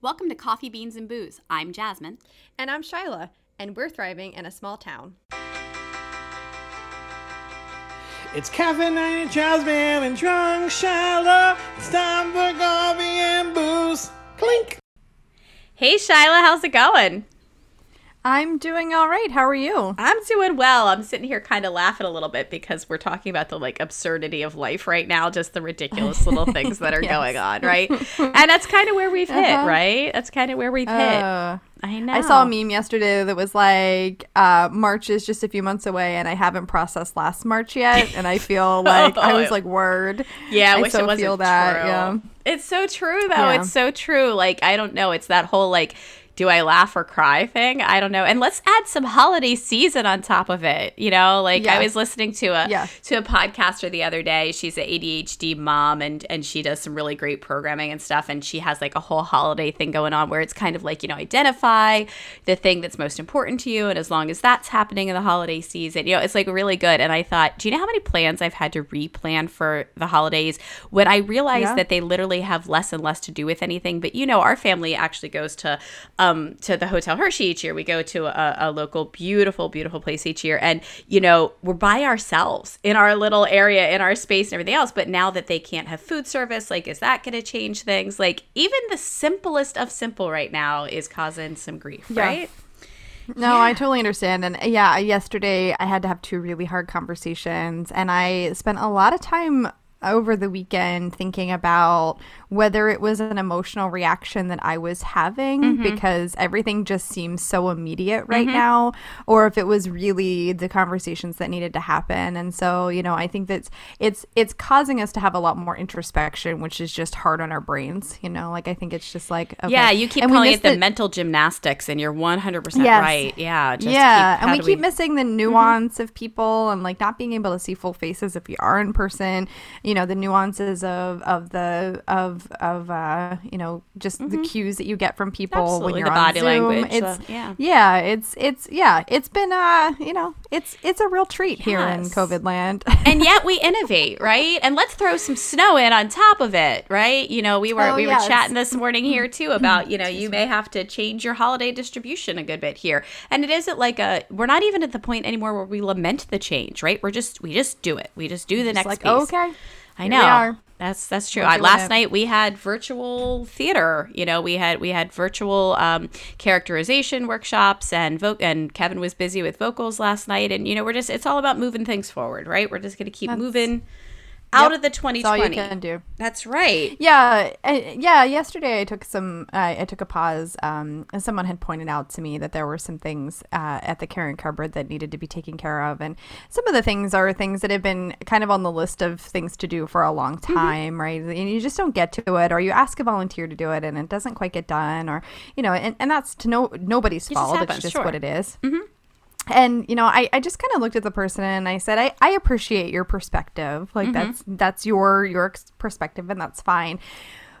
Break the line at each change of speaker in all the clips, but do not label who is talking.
Welcome to Coffee, Beans, and Booze. I'm Jasmine.
And I'm Shyla, and we're thriving in a small town.
It's caffeinated Jasmine and drunk Shyla. It's time for coffee and booze. Clink.
Hey, Shyla, how's it going?
I'm doing all right. How are you?
I'm doing well. I'm sitting here kind of laughing a little bit because we're talking about the like absurdity of life right now, just the ridiculous little things that are yes. going on, right? And that's kind of where we've hit, uh-huh. right? That's kind of where we've hit. Uh, I know.
I saw a meme yesterday that was like, uh, March is just a few months away and I haven't processed last March yet. And I feel like, oh, I was like, word.
Yeah, I, I wish so it wasn't feel that. True. Yeah. It's so true, though. Yeah. It's so true. Like, I don't know. It's that whole like, do I laugh or cry thing. I don't know. And let's add some holiday season on top of it. You know, like yeah. I was listening to a yeah. to a podcaster the other day. She's an ADHD mom and and she does some really great programming and stuff. And she has like a whole holiday thing going on where it's kind of like, you know, identify the thing that's most important to you. And as long as that's happening in the holiday season, you know, it's like really good. And I thought, do you know how many plans I've had to replan for the holidays when I realized yeah. that they literally have less and less to do with anything? But you know, our family actually goes to um, um, to the Hotel Hershey each year. We go to a, a, local, beautiful, beautiful place each year. And, you know, we're by ourselves in our little area, in our space and everything else. But now that they can't have food service, like, is that going to change things? Like, even the simplest of simple right now is causing some grief, yeah. right?
No, yeah. I totally understand. And yeah, yesterday I had to have two really hard conversations, and I spent a lot of time over the weekend thinking about whether it was an emotional reaction that I was having mm-hmm. because everything just seems so immediate right mm-hmm. now, or if it was really the conversations that needed to happen. And so, you know, I think that it's it's causing us to have a lot more introspection, which is just hard on our brains. You know, like I think it's just like
okay. yeah, you keep and calling it the, the, mental gymnastics, and you're 100 percent right. Yeah,
yeah, keep, and we, we keep missing the mm-hmm. nuance mm-hmm. of people and like not being able to see full faces if you are in person. You know, the nuances of of the of of of uh, you know just mm-hmm. the cues that you get from people
Absolutely,
when you're
the
on
body
Zoom.
language.
It's
the, yeah,
yeah, it's it's yeah, it's been uh you know it's it's a real treat yes. here in COVID land.
and yet we innovate, right? And let's throw some snow in on top of it, right? You know, we were oh, we yes. were chatting this morning here too about you know you may have to change your holiday distribution a good bit here, and it isn't like a we're not even at the point anymore where we lament the change, right? We're just we just do it. We just do the just next
like,
piece.
Okay.
I know. That's that's true. I, last it. night we had virtual theater. You know, we had we had virtual um, characterization workshops, and vo- and Kevin was busy with vocals last night. And you know, we're just it's all about moving things forward, right? We're just going to keep that's, moving out yep, of the 2020. That's all you
can do.
That's right.
Yeah, yeah. Yesterday I took some. Uh, I took a pause. Um, and someone had pointed out to me that there were some things uh, at the caring cupboard that needed to be taken care of, and some of the things are things that have been kind of on the list of things to do for a long mm-hmm. time, mm-hmm. right? And you just don't get to it, or you ask a volunteer to do it, and it doesn't quite get done, or you know, and, and that's to no nobody's fault. It's just sure. what it is. Mm-hmm and you know i, I just kind of looked at the person and i said i, I appreciate your perspective like mm-hmm. that's that's your your perspective and that's fine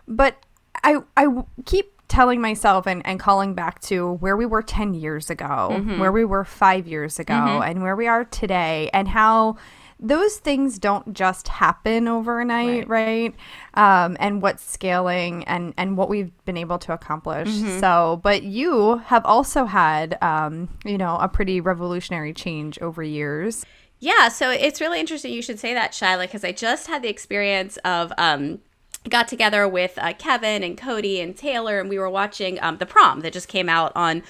but i i keep telling myself and, and calling back to where we were 10 years ago mm-hmm. where we were five years ago mm-hmm. and where we are today and how those things don't just happen overnight, right? right? Um, and what's scaling and and what we've been able to accomplish. Mm-hmm. So, but you have also had, um, you know, a pretty revolutionary change over years.
Yeah, so it's really interesting you should say that, Shyla, because I just had the experience of um, got together with uh, Kevin and Cody and Taylor, and we were watching um, the prom that just came out on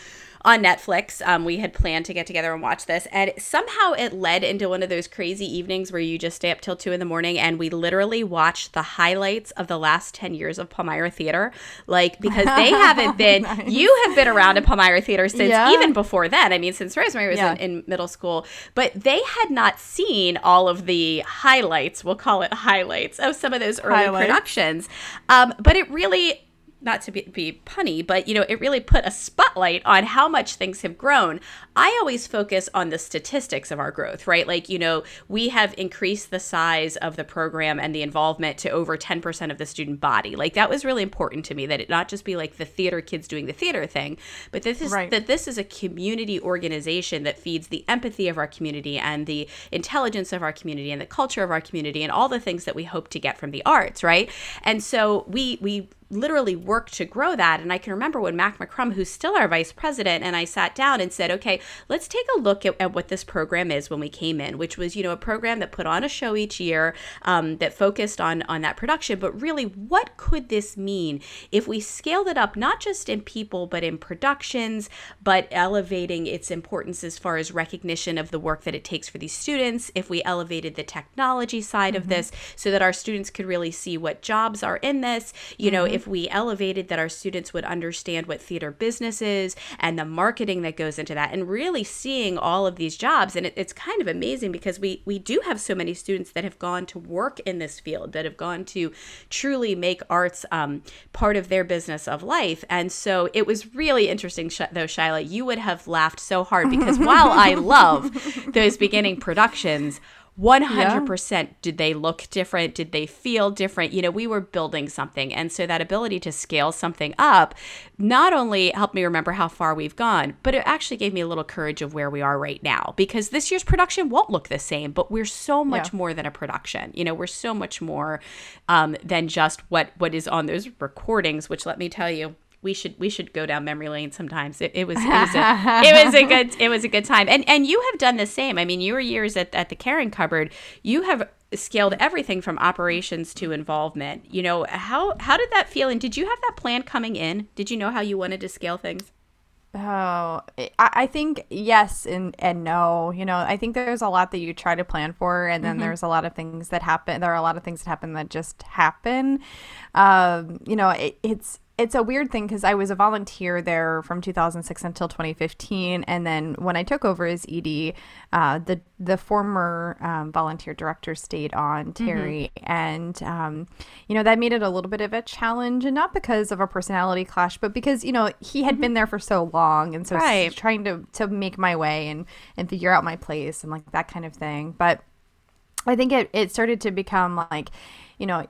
on Netflix. Um, we had planned to get together and watch this, and somehow it led into one of those crazy evenings where you just stay up till two in the morning, and we literally watched the highlights of the last ten years of Palmyra Theater, like because they haven't been. nice. You have been around in Palmyra Theater since yeah. even before then. I mean, since Rosemary was yeah. in, in middle school, but they had not seen all of the highlights. We'll call it highlights of some of those early productions. Um, but it really not to be, be punny, but you know, it really put a spotlight on how much things have grown. I always focus on the statistics of our growth, right? Like, you know, we have increased the size of the program and the involvement to over 10% of the student body. Like that was really important to me that it not just be like the theater kids doing the theater thing, but this is right. that this is a community organization that feeds the empathy of our community and the intelligence of our community and the culture of our community and all the things that we hope to get from the arts, right? And so we we literally work to grow that. And I can remember when Mac McCrum, who's still our vice president, and I sat down and said, okay, let's take a look at, at what this program is when we came in, which was, you know, a program that put on a show each year um, that focused on, on that production. But really, what could this mean if we scaled it up, not just in people, but in productions, but elevating its importance as far as recognition of the work that it takes for these students, if we elevated the technology side mm-hmm. of this so that our students could really see what jobs are in this, you know, mm-hmm if we elevated that our students would understand what theater business is and the marketing that goes into that and really seeing all of these jobs. And it, it's kind of amazing because we we do have so many students that have gone to work in this field that have gone to truly make arts um, part of their business of life. And so it was really interesting though Shyla you would have laughed so hard because while I love those beginning productions 100% yeah. did they look different did they feel different you know we were building something and so that ability to scale something up not only helped me remember how far we've gone but it actually gave me a little courage of where we are right now because this year's production won't look the same but we're so much yeah. more than a production you know we're so much more um, than just what what is on those recordings which let me tell you we should we should go down memory lane sometimes. It, it was it was, a, it was a good it was a good time. And and you have done the same. I mean, your years at, at the caring cupboard, you have scaled everything from operations to involvement. You know, how how did that feel? And did you have that plan coming in? Did you know how you wanted to scale things?
Oh, I think yes and and no. You know, I think there's a lot that you try to plan for, and then mm-hmm. there's a lot of things that happen. There are a lot of things that happen that just happen. Um, you know, it, it's it's a weird thing because I was a volunteer there from 2006 until 2015, and then when I took over as ED, uh, the the former um, volunteer director stayed on mm-hmm. Terry, mm-hmm. and um, you know that made it a little bit of a challenge, and not because of a personality clash, but because you know he had mm-hmm. been there for so long, and so right. trying to to make my way and and figure out my place and like that kind of thing, but. I think it, it started to become like, you know,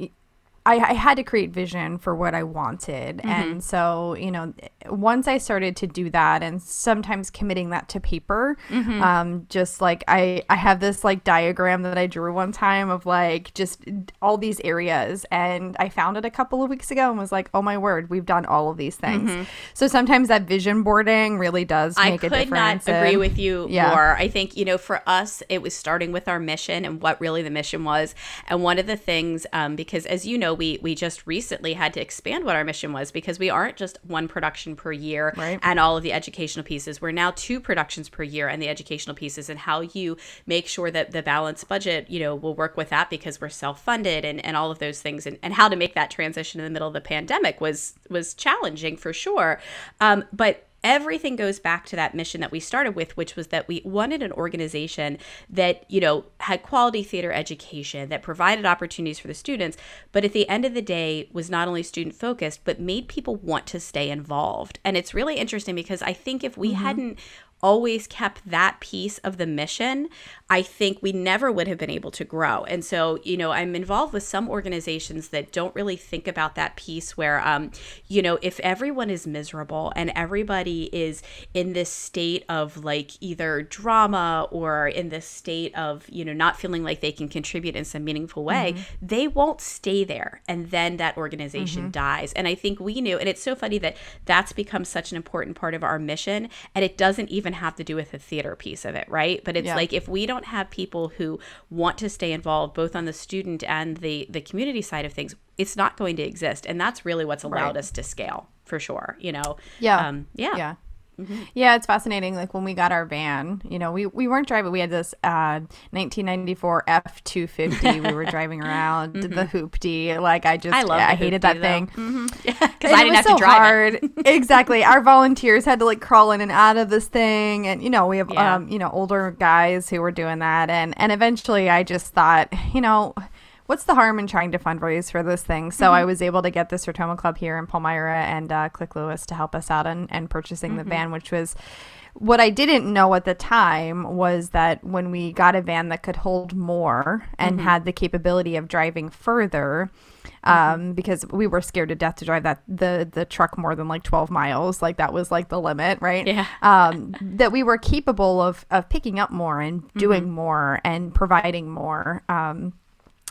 I, I, had to create vision for what I wanted. Mm-hmm. And so, you know, once I started to do that and sometimes committing that to paper, mm-hmm. um, just like I, I have this like diagram that I drew one time of like just all these areas. And I found it a couple of weeks ago and was like, oh my word, we've done all of these things. Mm-hmm. So sometimes that vision boarding really does make a difference.
I could not agree with you yeah. more. I think, you know, for us, it was starting with our mission and what really the mission was. And one of the things, um, because as you know, we we just recently had to expand what our mission was because we aren't just one production per year right. and all of the educational pieces. We're now two productions per year and the educational pieces and how you make sure that the balanced budget, you know, will work with that because we're self-funded and, and all of those things and, and how to make that transition in the middle of the pandemic was was challenging for sure. Um, but everything goes back to that mission that we started with which was that we wanted an organization that you know had quality theater education that provided opportunities for the students but at the end of the day was not only student focused but made people want to stay involved and it's really interesting because i think if we mm-hmm. hadn't always kept that piece of the mission, I think we never would have been able to grow. And so, you know, I'm involved with some organizations that don't really think about that piece where, um, you know, if everyone is miserable and everybody is in this state of like either drama or in this state of, you know, not feeling like they can contribute in some meaningful way, mm-hmm. they won't stay there. And then that organization mm-hmm. dies. And I think we knew, and it's so funny that that's become such an important part of our mission. And it doesn't even even have to do with the theater piece of it, right? But it's yeah. like if we don't have people who want to stay involved both on the student and the the community side of things, it's not going to exist. And that's really what's allowed right. us to scale for sure, you know.
Yeah. Um, yeah. Yeah. Mm-hmm. Yeah, it's fascinating. Like when we got our van, you know, we, we weren't driving. We had this uh, 1994 F 250. we were driving around mm-hmm. the hoopty. Like I just, I, love yeah, I hated that though. thing.
Mm-hmm. Yeah, because I didn't have so to drive hard.
exactly. Our volunteers had to like crawl in and out of this thing, and you know, we have yeah. um, you know older guys who were doing that, and and eventually I just thought, you know what's the harm in trying to fundraise for this thing? So mm-hmm. I was able to get the Sertoma Club here in Palmyra and uh, Klick Lewis to help us out and, and purchasing mm-hmm. the van, which was what I didn't know at the time was that when we got a van that could hold more and mm-hmm. had the capability of driving further, mm-hmm. um, because we were scared to death to drive that the the truck more than like 12 miles like that was like the limit right
yeah
um, that we were capable of of picking up more and doing mm-hmm. more and providing more um,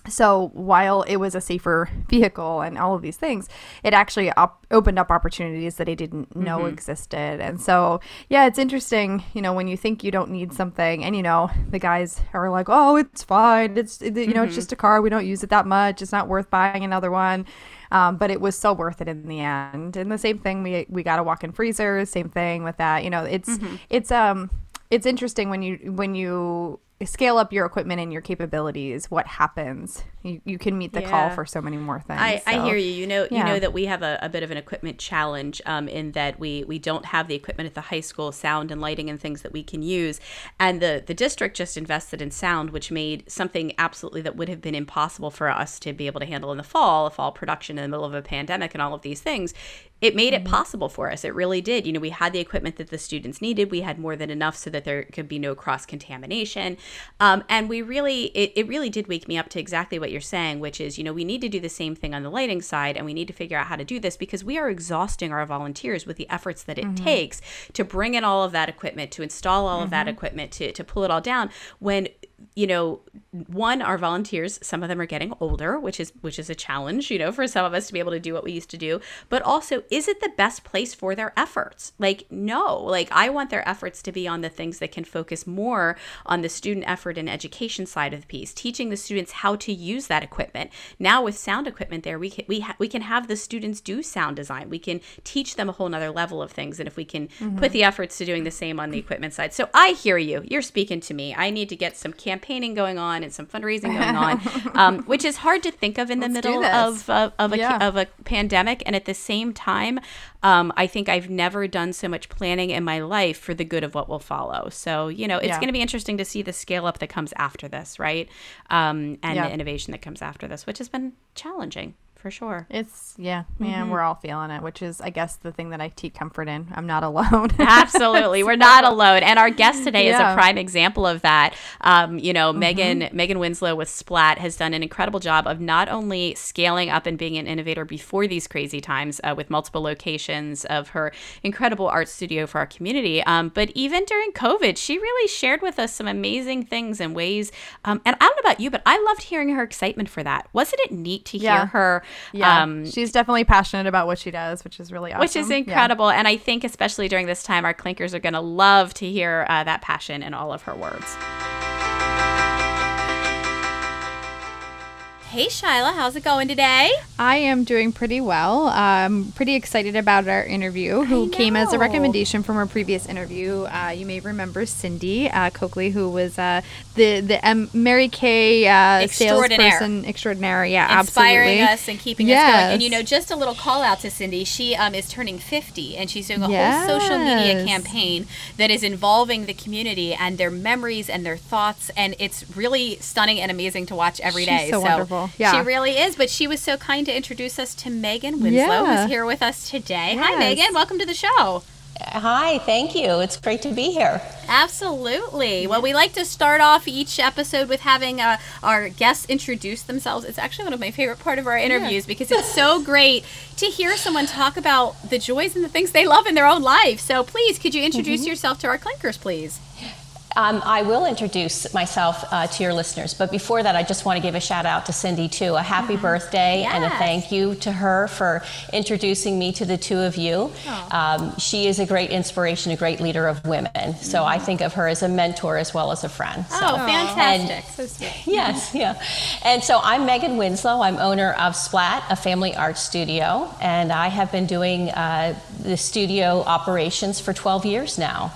so while it was a safer vehicle and all of these things, it actually op- opened up opportunities that I didn't know
Mm-hmm.
existed. And so, yeah, it's interesting, you know, when you think you don't need something and, you know, the guys are like, oh, it's fine. It's, you know,
Mm-hmm.
it's just a car. We don't use it that much. It's not worth buying another one. Um, but it was so worth it in the end. And the same thing, we, we got a walk-in freezer, same thing with that. You know, it's,
Mm-hmm.
it's, um, it's interesting when you, when you, scale up your equipment and your capabilities what happens you, you can meet the call for so many more things
I, I hear you. You know, you know that we have a, a bit of an equipment challenge um, in that we we don't have the equipment at the high school, sound and lighting and things that we can use. And the the district just invested in sound, which made something absolutely that would have been impossible for us to be able to handle in the fall, a fall production in the middle of a pandemic and all of these things. It made it possible for us. It really did. You know, we had the equipment that the students needed. We had more than enough so that there could be no cross contamination. Um, and we really, it, it really did wake me up to exactly what you're saying, which is, you know, we need to do the same thing on the lighting side and we need to figure out how to do this because we are exhausting our volunteers with the efforts that it mm-hmm. takes to bring in all of that equipment, to install all of that mm-hmm. equipment, to, to pull it all down when you know one our volunteers some of them are getting older which is which is a challenge you know for some of us to be able to do what we used to do. But also is it the best place for their efforts? Like no. Like i want their efforts to be on the things that can focus more on the student effort and education side of the piece teaching the students how to use that equipment. Now with sound equipment there we can we, ha- we can have the students do sound design. We can teach them a whole nother level of things and if we can put mm-hmm. the efforts to doing the same on the equipment side. So i hear you. You're speaking to me. I need to get some campaigning going on and some fundraising going on um, which is hard to think of in the
Let's
middle of of, of, a,
Yeah.
of a pandemic and at the same time um, i think i've never done so much planning in my life for the good of what will follow so you know it's
Yeah.
going to be interesting to see the scale up that comes after this right um, and
Yeah.
the innovation that comes after this which has been challenging for sure
It's yeah, man,
Mm-hmm.
we're all feeling it, which is I guess the thing that I take comfort in. I'm not alone.
Absolutely, we're not alone, and our guest today is a prime example of that. Um, you know,
Mm-hmm.
Megan Megan Winslow with Splat has done an incredible job of not only scaling up and being an innovator before these crazy times uh, with multiple locations of her incredible art studio for our community, um, but even during COVID, she really shared with us some amazing things and ways. Um, and I don't know about you, but I loved hearing her excitement for that. Wasn't it neat to
Yeah.
hear her?
Yeah,
um,
she's definitely passionate about what she does, which is really awesome.
which is
Yeah.
incredible. And I think, especially during this time, our clinkers are going to love to hear uh, that passion in all of her words. Hey, Shyla, how's it going today?
I am doing pretty well. I'm pretty excited about our interview, who came as a recommendation from our previous interview. Uh, you may remember Cindy uh, Coakley, who was uh, the the um, Mary Kay uh,
Extraordinaire.
salesperson extraordinary. Yeah,
Inspiring
absolutely.
us and keeping us going. And you know, just a little call out to Cindy. She um, is turning 50 and she's doing a whole social media campaign that is involving the community and their memories and their thoughts. And it's really stunning and amazing to watch every
She's
day.
so wonderful. Yeah.
She really is. But she was so kind to introduce us to Megan Winslow,
Yeah.
who's here with us today. Hi, Megan. Welcome to the show.
Hi, thank you. It's great to be here.
Absolutely. Well, we like to start off each episode with having uh, our guests introduce themselves. It's actually one of my favorite part of our interviews because it's so great to hear someone talk about the joys and the things they love in their own life. So, please, could you introduce
Mm-hmm.
yourself to our clinkers, please?
Um, I will introduce myself uh, to your listeners, but before that, I just want to give a shout out to Cindy too. A happy birthday and a thank you to her for introducing me to the two of you. Um, she is a great inspiration, a great leader of women. So I think of her as a mentor as well as a friend. So.
Oh, fantastic.
And- Yes, yeah. And so I'm Megan Winslow. I'm owner of Splat, a family art studio, and I have been doing uh, the studio operations for 12 years now.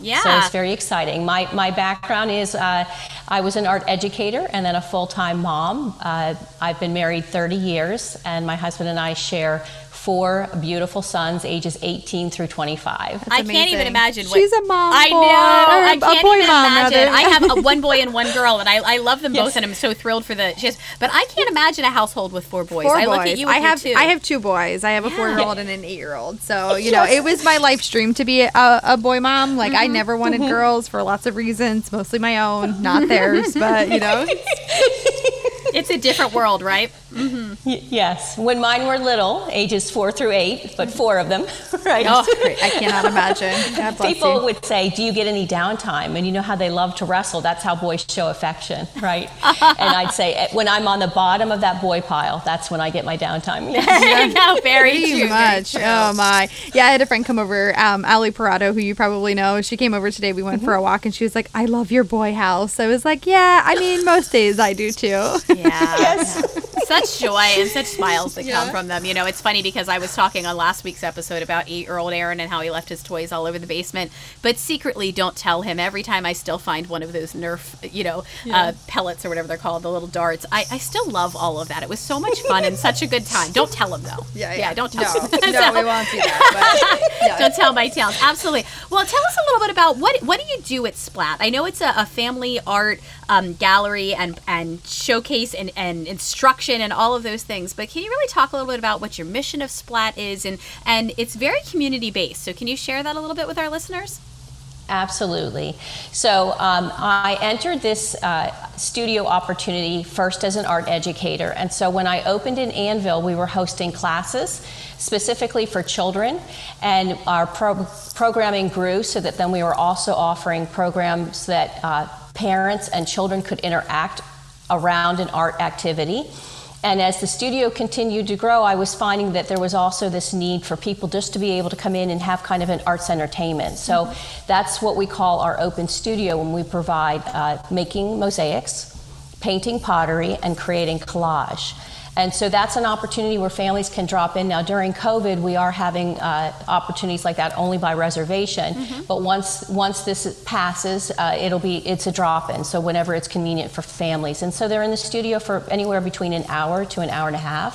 Yeah.
So it's very exciting. My, my background is uh, I was an art educator and then a full time mom. Uh, I've been married 30 years, and my husband and I share four beautiful sons, ages 18 through 25.
I can't even imagine. What,
She's a mom
I know.
or
I
a
can't
boy
even
mom,
imagine.
rather.
I have a one boy and one girl, and I, I love them both, and I'm so thrilled for the. Just, but I can't imagine a household with four boys.
Four
I
boys.
at you.
I have
two.
I have two boys. I have a
Yeah.
four year old and an eight year old. So you know, it was my life dream to be a, a boy mom. Like
Mm-hmm.
I never wanted girls for lots of reasons, mostly my own, not theirs. But you know,
it's a different world, right?
Y- yes. When mine were little, ages four through eight, but four of them, right?
Oh, I cannot imagine.
People
you.
would say, Do you get any downtime? And you know how they love to wrestle. That's how boys show affection, right? and I'd say, "Eh, When I'm on the bottom of that boy pile, that's when I get my downtime. Yes.
no, very
Pretty
true,
much.
true.
Oh my. Yeah, I had a friend come over, um, Ali Parado, who you probably know. She came over today. We went for a walk, and she was like, "I love your boy house." I was like, "Yeah, I mean, most days I do too."
Yeah. Such joy and such smiles that come from them. You know, it's funny because I was talking on last week's episode about eight year old Aaron and how he left his toys all over the basement, but secretly don't tell him. Every time I still find one of those Nerf, you know, uh, pellets or whatever they're called, the little darts, I, I still love all of that. It was so much fun and such a good time. Don't tell him though. Yeah, yeah, don't tell him.
no,
So-
we won't do that. But yeah.
don't tell my tales. Absolutely. Well, tell us a little bit about what what do you do at Splat? I know it's a, a family art um, gallery and and showcase and, and instruction and all of those things. But can you really talk a little bit about what your mission of Splat is and and it's very community based. So can you share that a little bit with our listeners?
Absolutely. So um, I entered this uh, studio opportunity first as an art educator. And so when I opened in Annville, we were hosting classes specifically for children. And our pro- programming grew so that then we were also offering programs that uh, parents and children could interact around an art activity. And as the studio continued to grow, I was finding that there was also this need for people just to be able to come in and have kind of an arts entertainment. So that's what we call our open studio when we provide uh, making mosaics, painting pottery, and creating collage. And so that's an opportunity where families can drop in. Now, during COVID, we are having uh, opportunities like that only by reservation. But once once this passes, uh, it'll be it's a drop in. So whenever it's convenient for families, and so they're in the studio for anywhere between an hour to an hour and a half.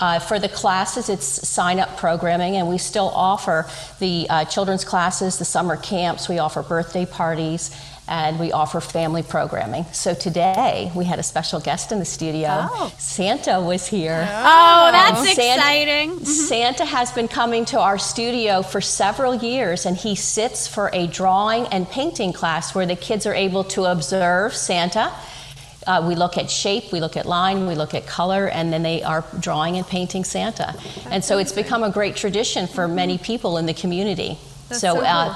Uh, for the classes, it's sign up programming, and we still offer the uh, children's classes, the summer camps, we offer birthday parties, and we offer family programming. So today, we had a special guest in the studio.
Oh.
Santa was here.
Oh, that's
And Santa-
exciting.
Santa has been coming to our studio for several years, and he sits for a drawing and painting class where the kids are able to observe Santa. Uh, we look at shape, we look at line, we look at color, and then they are drawing and painting Santa. and so it's become a great tradition for many people in the community. so uh,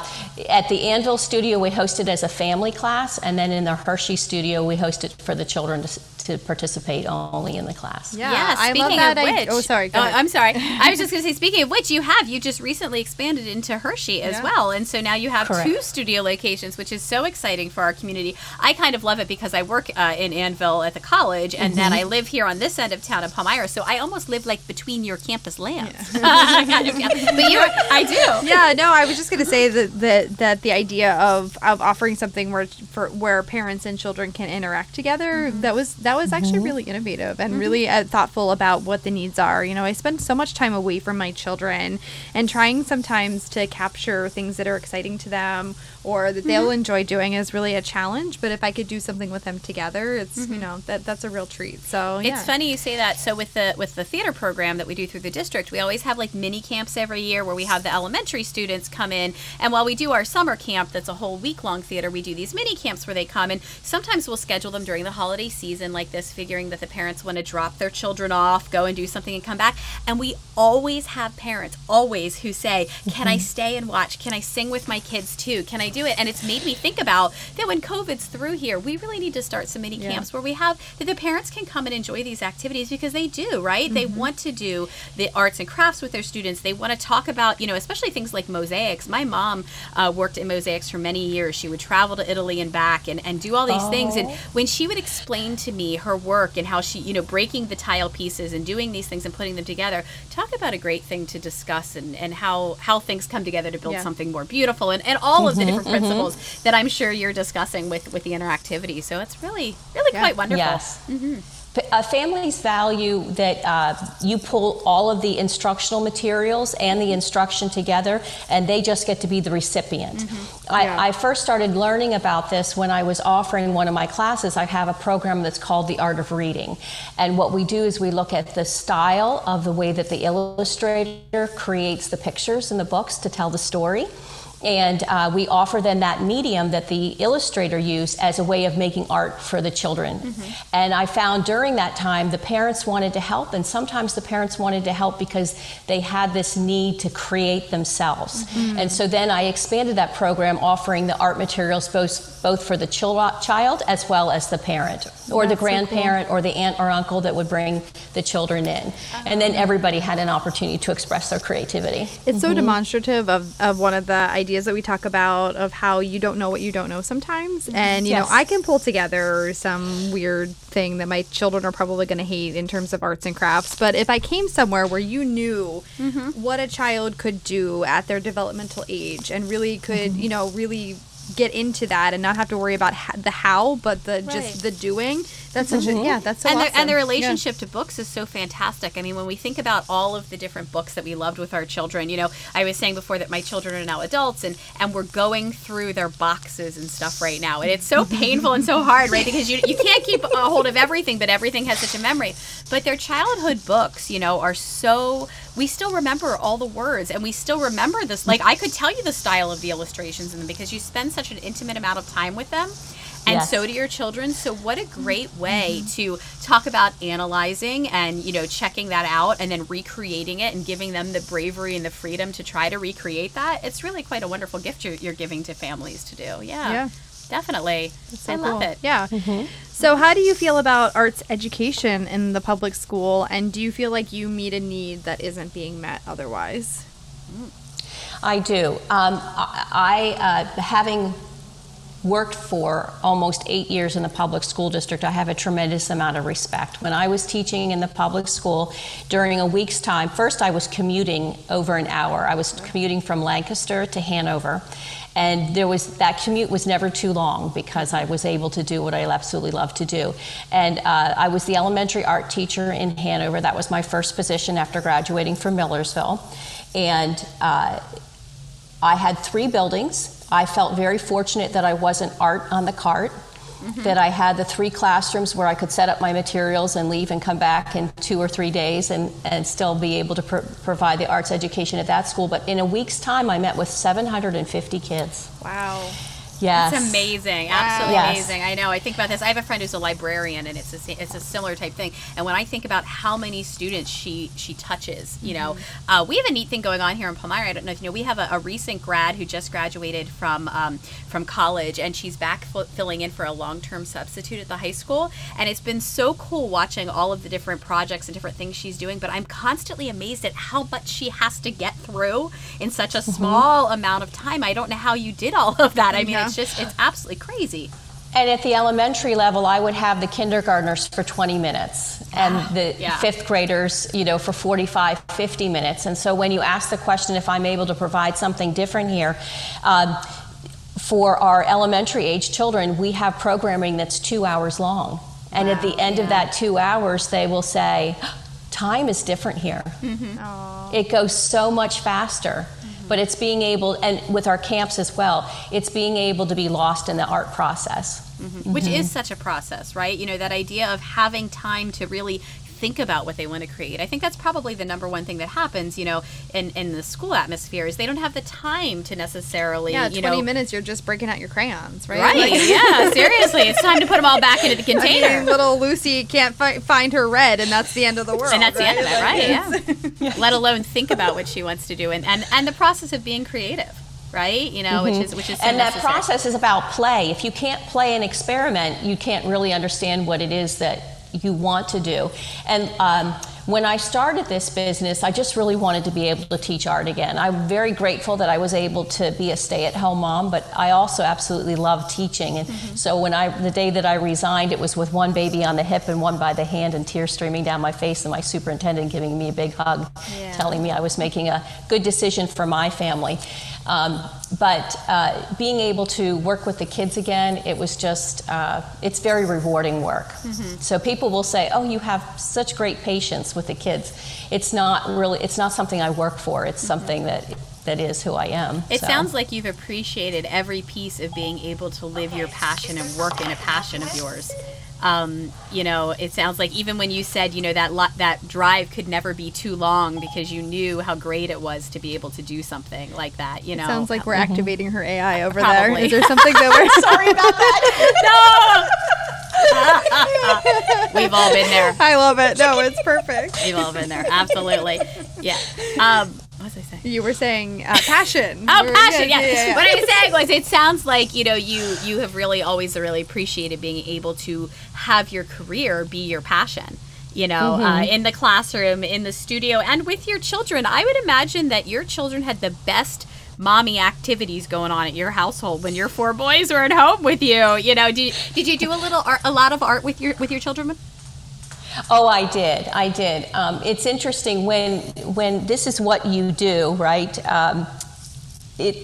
at the Annville studio, we host it as a family class, and then in the Hershey studio, we host it for the children to, to participate only in the class.
Yeah,
Yeah,
I love that.
Of which, I,
oh, sorry.
Oh, I'm sorry. I was just going to say, speaking of which, you have you just recently expanded into Hershey as
Yeah.
well, and so now you have
Correct.
two studio locations, which is so exciting for our community. I kind of love it because I work uh, in Annville at the college, and then I live here on this end of town in Palmyra, so I almost live like between your campus lands. kind of, yeah. But you, I do.
yeah, no, I was just gonna say that that, that the idea of, of offering something where for where parents and children can interact together that was that was actually really innovative and really uh, thoughtful about what the needs are. You know, I spend so much time away from my children and trying sometimes to capture things that are exciting to them or that they'll mm-hmm. enjoy doing is really a challenge. But if I could do something with them together, it's you mm-hmm. know that that's a real treat. So yeah.
It's funny you say that. So with the with the theater program that we do through the district, we always have like mini camps every year where we have the elementary students come in, and while we do our summer camp that's a whole week long theater, we do these mini camps where they come and sometimes we'll schedule them during the holiday season like this, figuring that the parents want to drop their children off, go and do something and come back, and we always have parents always who say, "Can I mm-hmm. stay and watch? Can I sing with my kids too? Can I do it?" And it's made me think about that when COVID's through here, we really need to start some mini camps where we have that the parents can come and enjoy these activities because they do, right? They want to do the arts and crafts with their students. They want to talk about, you know, especially things like mosaics. My mom uh, worked in mosaics for many years. She would travel to Italy and back and, and do all these things. And when she would explain to me her work and how she, you know, breaking the tile pieces and doing these things and putting them together, talk about a great thing to discuss and, and how, how things come together to build
Yeah.
something more beautiful and, and all of the different principles that I'm sure you're discussing with, with the interactivity. So it's really, really quite wonderful.
Yes. F- Uh, families value that uh, you pull all of the instructional materials and the instruction together, and they just get to be the recipient. I, I first started learning about this when I was offering one of my classes. I have a program that's called The Art of Reading. And what we do is we look at the style of the way that the illustrator creates the pictures in the books to tell the story. And uh, we offer them that medium that the illustrator used as a way of making art for the children. Mm-hmm. And I found during that time the parents wanted to help, and sometimes the parents wanted to help because they had this need to create themselves. Mm-hmm. And so then I expanded that program, offering the art materials both, both for the chil- child as well as the parent, or the grandparent, or the aunt or uncle that would bring the children in. Uh-huh. And then everybody had an opportunity to express their creativity.
It's so mm-hmm. demonstrative of, of one of the ideas that we talk about of how you don't know what you don't know sometimes. And, you
Yes.
know, I can pull together some weird thing that my children are probably going to hate in terms of arts and crafts. But if I came somewhere where you knew mm-hmm. what a child could do at their developmental age and really could, mm-hmm. you know, really get into that and not have to worry about ha- the how, but the
Right.
just the doing. That's such a, yeah, that's so
and,
awesome.
the, and the
Yeah.
relationship to books is so fantastic. I mean, when we think about all of the different books that we loved with our children, you know, I was saying before that my children are now adults and and we're going through their boxes and stuff right now, and it's so painful and so hard, right? Because you you can't keep a hold of everything, but everything has such a memory. But their childhood books, you know, are so we still remember all the words and we still remember this. Like I could tell you the style of the illustrations in them because you spend such an intimate amount of time with them. And
Yes.
so do your children. So what a great way mm-hmm. to talk about analyzing and you know checking that out and then recreating it and giving them the bravery and the freedom to try to recreate that. It's really quite a wonderful gift you're, you're giving to families to do. Yeah,
Yeah.
Definitely.
So
I love it.
Yeah. So, how do you feel about arts education in the public school, and do you feel like you meet a need that isn't being met otherwise?
I do. Um, I, I uh, having worked for almost eight years in the public school district, I have a tremendous amount of respect. When I was teaching in the public school during a week's time, first I was commuting over an hour. I was commuting from Lancaster to Hanover. And there was that commute was never too long because I was able to do what I absolutely love to do. And uh, I was the elementary art teacher in Hanover. That was my first position after graduating from Millersville. And uh, I had three buildings. I felt very fortunate that I wasn't art on the cart, Mm-hmm. that I had the three classrooms where I could set up my materials and leave and come back in two or three days and, and still be able to pro- provide the arts education at that school. But in a week's time, I met with 750 kids.
Wow.
Yes.
It's amazing, absolutely
Yes.
amazing. I know. I think about this. I have a friend who's a librarian, and it's a it's a similar type thing. And when I think about how many students she she touches, you know, uh, we have a neat thing going on here in Palmyra. I don't know if you know. We have a, a recent grad who just graduated from um, from college, and she's back f- filling in for a long term substitute at the high school. And it's been so cool watching all of the different projects and different things she's doing. But I'm constantly amazed at how much she has to get through in such a small amount of time. I don't know how you did all of that. I mean,
Yeah.
It's just it's absolutely crazy.
And at the elementary level, I would have the kindergartners for 20 minutes and the
Yeah.
fifth graders, you know, for 45, 50 minutes. And so when you ask the question if I'm able to provide something different here, um, for our elementary age children, we have programming that's two hours long. And at the end of that two hours, they will say, Time is different here. It goes so much faster. But it's being able, and with our camps as well, it's being able to be lost in the art process. Mm-hmm.
which is such a process, right? You know, that idea of having time to really think about what they want to create. I think that's probably the number one thing that happens, you know, in, in the school atmosphere is they don't have the time to necessarily,
Yeah,
you
20
know,
minutes, you're just breaking out your crayons, right?
Right.
Like-
yeah, seriously. It's time to put them all back into the
I mean,
container.
little Lucy can't fi- find her red, and that's the end of the world.
and that's the end of it,
Like,
right? Yeah. Let alone think about what she wants to do and, and, and the process of being creative, right? You know, which mm-hmm. is which is so
and that
necessary.
process is about play. If you can't play and experiment, you can't really understand what it is that you want to do. And um, when I started this business, I just really wanted to be able to teach art again. I'm very grateful that I was able to be a stay-at-home mom, but I also absolutely love teaching. And so when I, the day that I resigned, it was with one baby on the hip and one by the hand, and tears streaming down my face, and my superintendent giving me a big hug, telling me I was making a good decision for my family. Um, but uh, being able to work with the kids again, it was just, uh, it's very rewarding work. So people will say, oh, you have such great patience with the kids. It's not really, it's not something I work for. It's something that that is who I am.
It
So-
sounds like you've appreciated every piece of being able to live your passion and work in a passion of yours. Um, you know, it sounds like even when you said, you know, that lo- that drive could never be too long because you knew how great it was to be able to do something like that. You know,
Sounds like we're
Mm-hmm.
activating her AI over
Probably.
there. Is there something that we're
Sorry about that. No.
We've all been there.
I love it. No, it's perfect.
We've all been there. Absolutely. Yeah. Um,
You were saying uh, passion.
Oh,
were-
passion! Yeah.
yeah.
What I was saying was, it sounds like you know you you have really always really appreciated being able to have your career be your passion. You know, uh, in the classroom, in the studio, and with your children. I would imagine that your children had the best mommy activities going on at your household when your four boys were at home with you. You know, did, did you do a little art, a lot of art with your with your children?
Oh, I did. I did. Um, it's interesting when when this is what you do, right? Um, it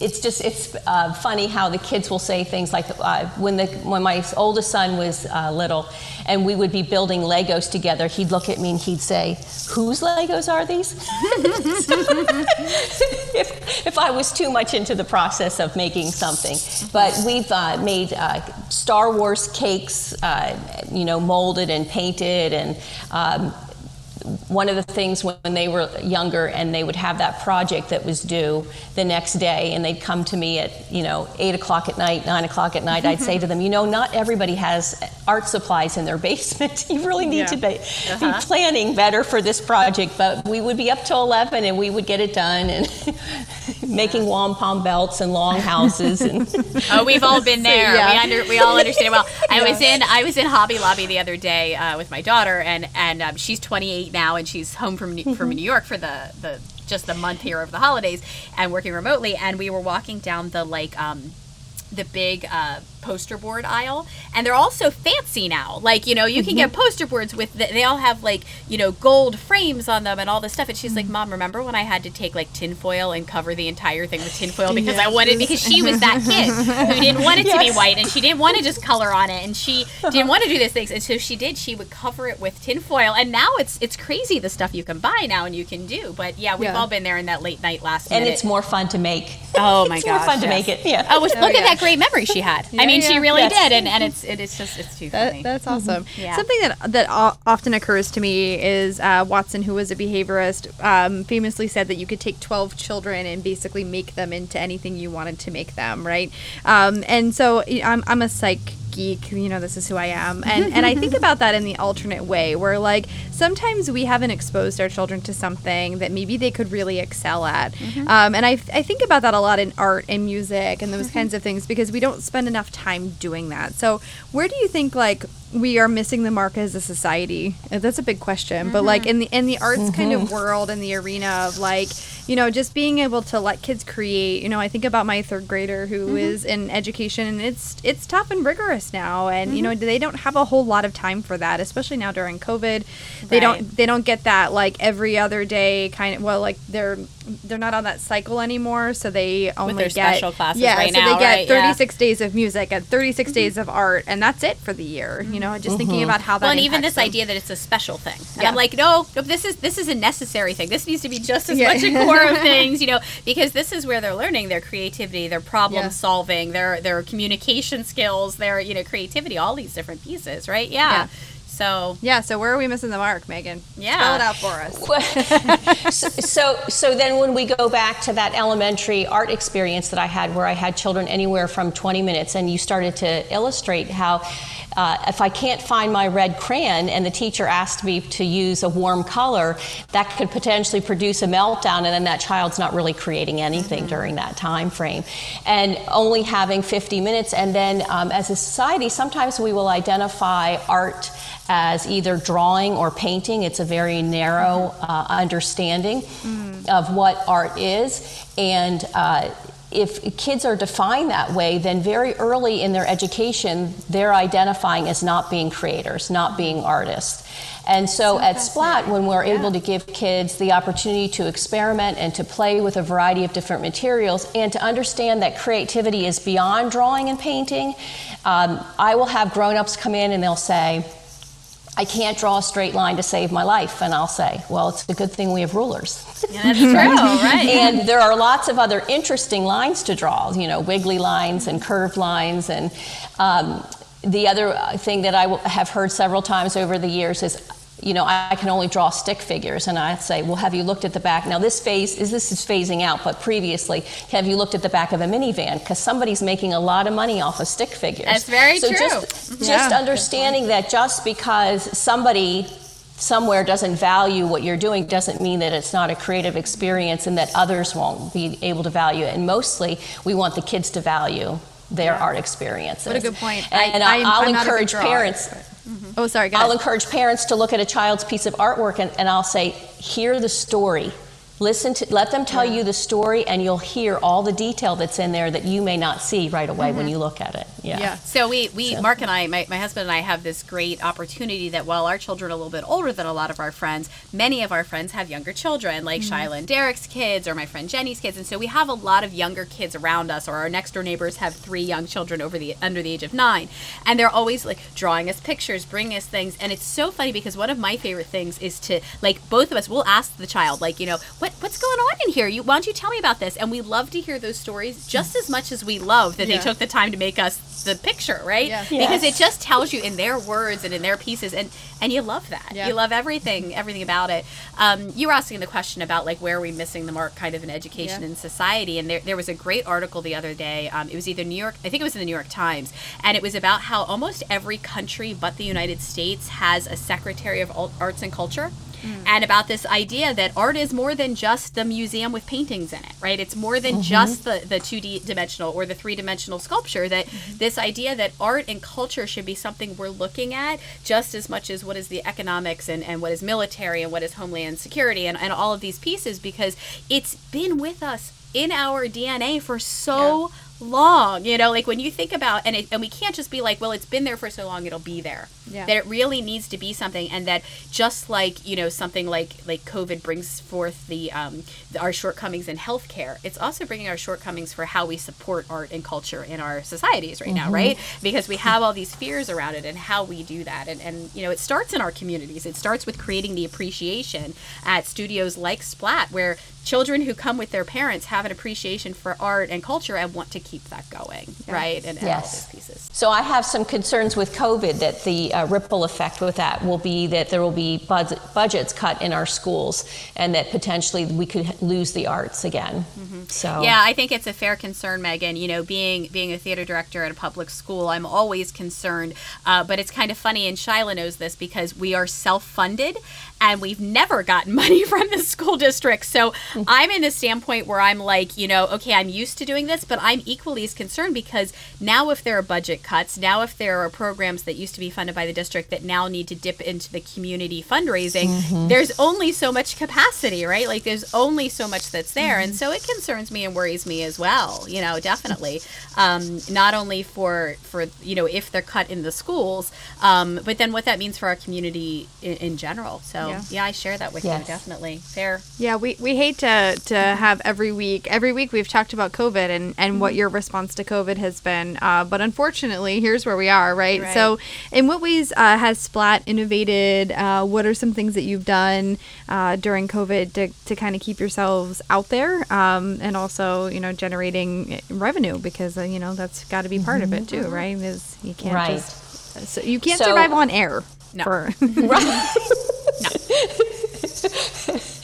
it's just it's uh, funny how the kids will say things like uh, when the when my oldest son was uh, little, and we would be building Legos together. He'd look at me and he'd say, "Whose Legos are these?" if, if I was too much into the process of making something, but we've uh, made uh, Star Wars cakes, uh, you know, molded and painted, and um, one of the things when they were younger and they would have that project that was due the next day and they'd come to me at you know 8 o'clock at night 9 o'clock at night i'd say to them you know not everybody has art supplies in their basement you really need to be, be planning better for this project but we would be up till 11 and we would get it done and making wampum belts and long houses and
Oh, we've all been there.
yeah.
We under, we all understand well. I was in I was in Hobby Lobby the other day uh, with my daughter, and and um, she's 28 now, and she's home from New- from New York for the the just the month here of the holidays, and working remotely. And we were walking down the like um, the big uh, poster board aisle, and they're all so fancy now. Like you know, you can get mm-hmm. poster boards with the, they all have like you know gold frames on them and all this stuff. And she's like, mm-hmm. "Mom, remember when I had to take like tinfoil and cover the entire thing with tinfoil because I wanted because she was that kid who didn't want it to be white and she didn't want to just color on it and she didn't want to do these things and so she did. She would cover it with tinfoil and now it's it's crazy the stuff you can buy now and you can do. But yeah, we've
Yeah.
all been there in that late night last
and
minute.
it's more fun to make
Oh my
it's more
gosh,
fun to make it yeah
Oh, look
yeah.
at that great memory she had. I mean, she really
Yes.
did, and, and it's it is just it's too funny.
That's awesome.
Yeah.
Something that that often occurs to me is uh, Watson, who was a behaviorist, um, famously said that you could take twelve children and basically make them into anything you wanted to make them, right? Um, and so y- I'm I'm a psych geek you know this is who i am. And and i think about that in the alternate way where like sometimes we haven't exposed our children to something that maybe they could really excel at. Um, and I, I think about that a lot in art and music and those kinds of things because we don't spend enough time doing that. So where do you think like we are missing the mark as a society. Uh, that's a big question but like mm-hmm. in the in the arts kind of mm-hmm. world in the arena of like you know just being able to let kids create you know i think about my third grader who mm-hmm. is in education and it's it's tough and rigorous now and you know they don't have a whole lot of time for that especially now during covid. They
Right.
don't they don't get that like every other day kind of well like they're they're not on that cycle anymore so they only
their
get
special classes
yeah
right
so
now,
they get
right, yeah.
36 days of music and 36 mm-hmm. days of art and that's it for the year you know just thinking mm-hmm. about how that
well, and even this
them.
idea that it's a special thing, and
Yeah.
I'm like, no, no, this is this is a necessary thing. This needs to be just as
Yeah.
much a core of things, you know, because this is where they're learning their creativity, their problem
Yeah.
solving, their their communication skills, their you know creativity, all these different pieces, right? Yeah.
Yeah.
So
yeah so where are we missing the mark megan
Yeah.
spell it out for us
so, so, so then when we go back to that elementary art experience that I had, where I had children anywhere from 20 minutes, and you started to illustrate how uh, if I can't find my red crayon and the teacher asked me to use a warm color, that could potentially produce a meltdown, and then that child's not really creating anything during that time frame. And only having 50 minutes, and then um, as a society, sometimes we will identify art as either drawing or painting. It's a very narrow uh, understanding of what art is. And uh, if kids are defined that way, then very early in their education, they're identifying as not being creators, not being artists. And so, at Splat, when we're able to give kids the opportunity to experiment and to play with a variety of different materials and to understand that creativity is beyond drawing and painting, um, I will have grown ups come in and they'll say, I can't draw a straight line to save my life. And I'll say, well, it's a good thing we have rulers.
Yeah, that's true, right?
and there are lots of other interesting lines to draw, you know, wiggly lines and curved lines. And um, the other thing that I have heard several times over the years is you know, I can only draw stick figures. And I say, well, have you looked at the back? Now, this phase is this is phasing out, but previously, have you looked at the back of a minivan? Because somebody's making a lot of money off of stick figures.
That's very
so
true.
Just, just
Yeah.
understanding that just because somebody somewhere doesn't value what you're doing doesn't mean that it's not a creative experience and that others won't be able to value it. And mostly, we want the kids to value their art experiences.
What a good point.
And
I-
I,
I'm-
will
I'm not a good
encourage
drawer,
parents.
Oh, sorry.
I'll
ahead.
encourage parents to look at a child's piece of artwork and, and I'll say, hear the story. Listen to, let them tell you the story, and you'll hear all the detail that's in there that you may not see right away when mm-hmm. you look at it. Yeah.
Yeah.
So we, we Mark and I, my, my husband and I have this great opportunity that while our children are a little bit older than a lot of our friends, many of our friends have younger children, like mm-hmm. Shyla and Derek's kids or my friend Jenny's kids. And so we have a lot of younger kids around us, or our next door neighbors have three young children over the under the age of nine. And they're always like drawing us pictures, bringing us things. And it's so funny because one of my favorite things is to like both of us will ask the child, like, you know, what what's going on in here? You why don't you tell me about this? And we love to hear those stories just as much as we love that
Yeah.
they took the time to make us the picture, right?
Yeah.
Because it just tells you in their words and in their pieces, and and you love that.
Yeah.
You love everything, everything about it. Um, you were asking the question about like where are we missing the mark, kind of in education
Yeah.
and society, and there there was a great article the other day. Um, it was either New York, I think it was in the New York Times, and it was about how almost every country but the United States has a Secretary of Arts and Culture Mm. and about this idea that art is more than just the museum with paintings in it, right? It's more than mm-hmm. just the, the 2D dimensional or the three dimensional sculpture. That mm-hmm. this idea that art and culture should be something we're looking at just as much as what is the economics and, and what is military and what is homeland security and, and all of these pieces because it's been with us in our DNA for so long you know like when you think about and it, and we can't just be like well it's been there for so long it'll be there.
Yeah.
that it really needs to be something and that just like you know something like like covid brings forth the um the- our shortcomings in healthcare it's also bringing our shortcomings for how we support art and culture in our societies right now right? Because we have all these fears around it and how we do that and and you know it starts in our communities. It starts with creating the appreciation at studios like splat where children who come with their parents have an appreciation for art and culture and want to keep that going right and, and all
Yes.
those pieces
So I have some concerns with COVID that the uh, ripple effect with that will be that there will be bud- budgets cut in our schools and that potentially we could lose the arts again. So
Yeah, I think it's a fair concern, Megan. You know, being being a theater director at a public school, I'm always concerned. Uh, but it's kind of funny, and Shyla knows this because we are self-funded, and we've never gotten money from the school district. So I'm in a standpoint where I'm like, you know, okay, I'm used to doing this, but I'm equally as concerned because now if there are budget cuts, now if there are programs that used to be funded by the district that now need to dip into the community fundraising, there's only so much capacity, right? Like there's only so much that's there, and so it concerns me and worries me as well. You know, definitely. Um, not only for for you know if they're cut in the schools, um, but then what that means for our community in, in general. So
Yeah.
Yeah. I share that with
Yes.
you. Definitely fair.
Yeah, we, we hate to, to have every week. Every week we've talked about COVID and, and what your response to COVID has been. Uh, but unfortunately, here's where we are, right?
Right.
So, in what ways uh, has Splat innovated? Uh, what are some things that you've done uh, during COVID to, to kind of keep yourselves out there um, and also, you know, generating revenue? Because, uh, you know, that's got to be part of it too, right? Is you can't
Right.
just. So you can't
So-
survive on air.
No.
For,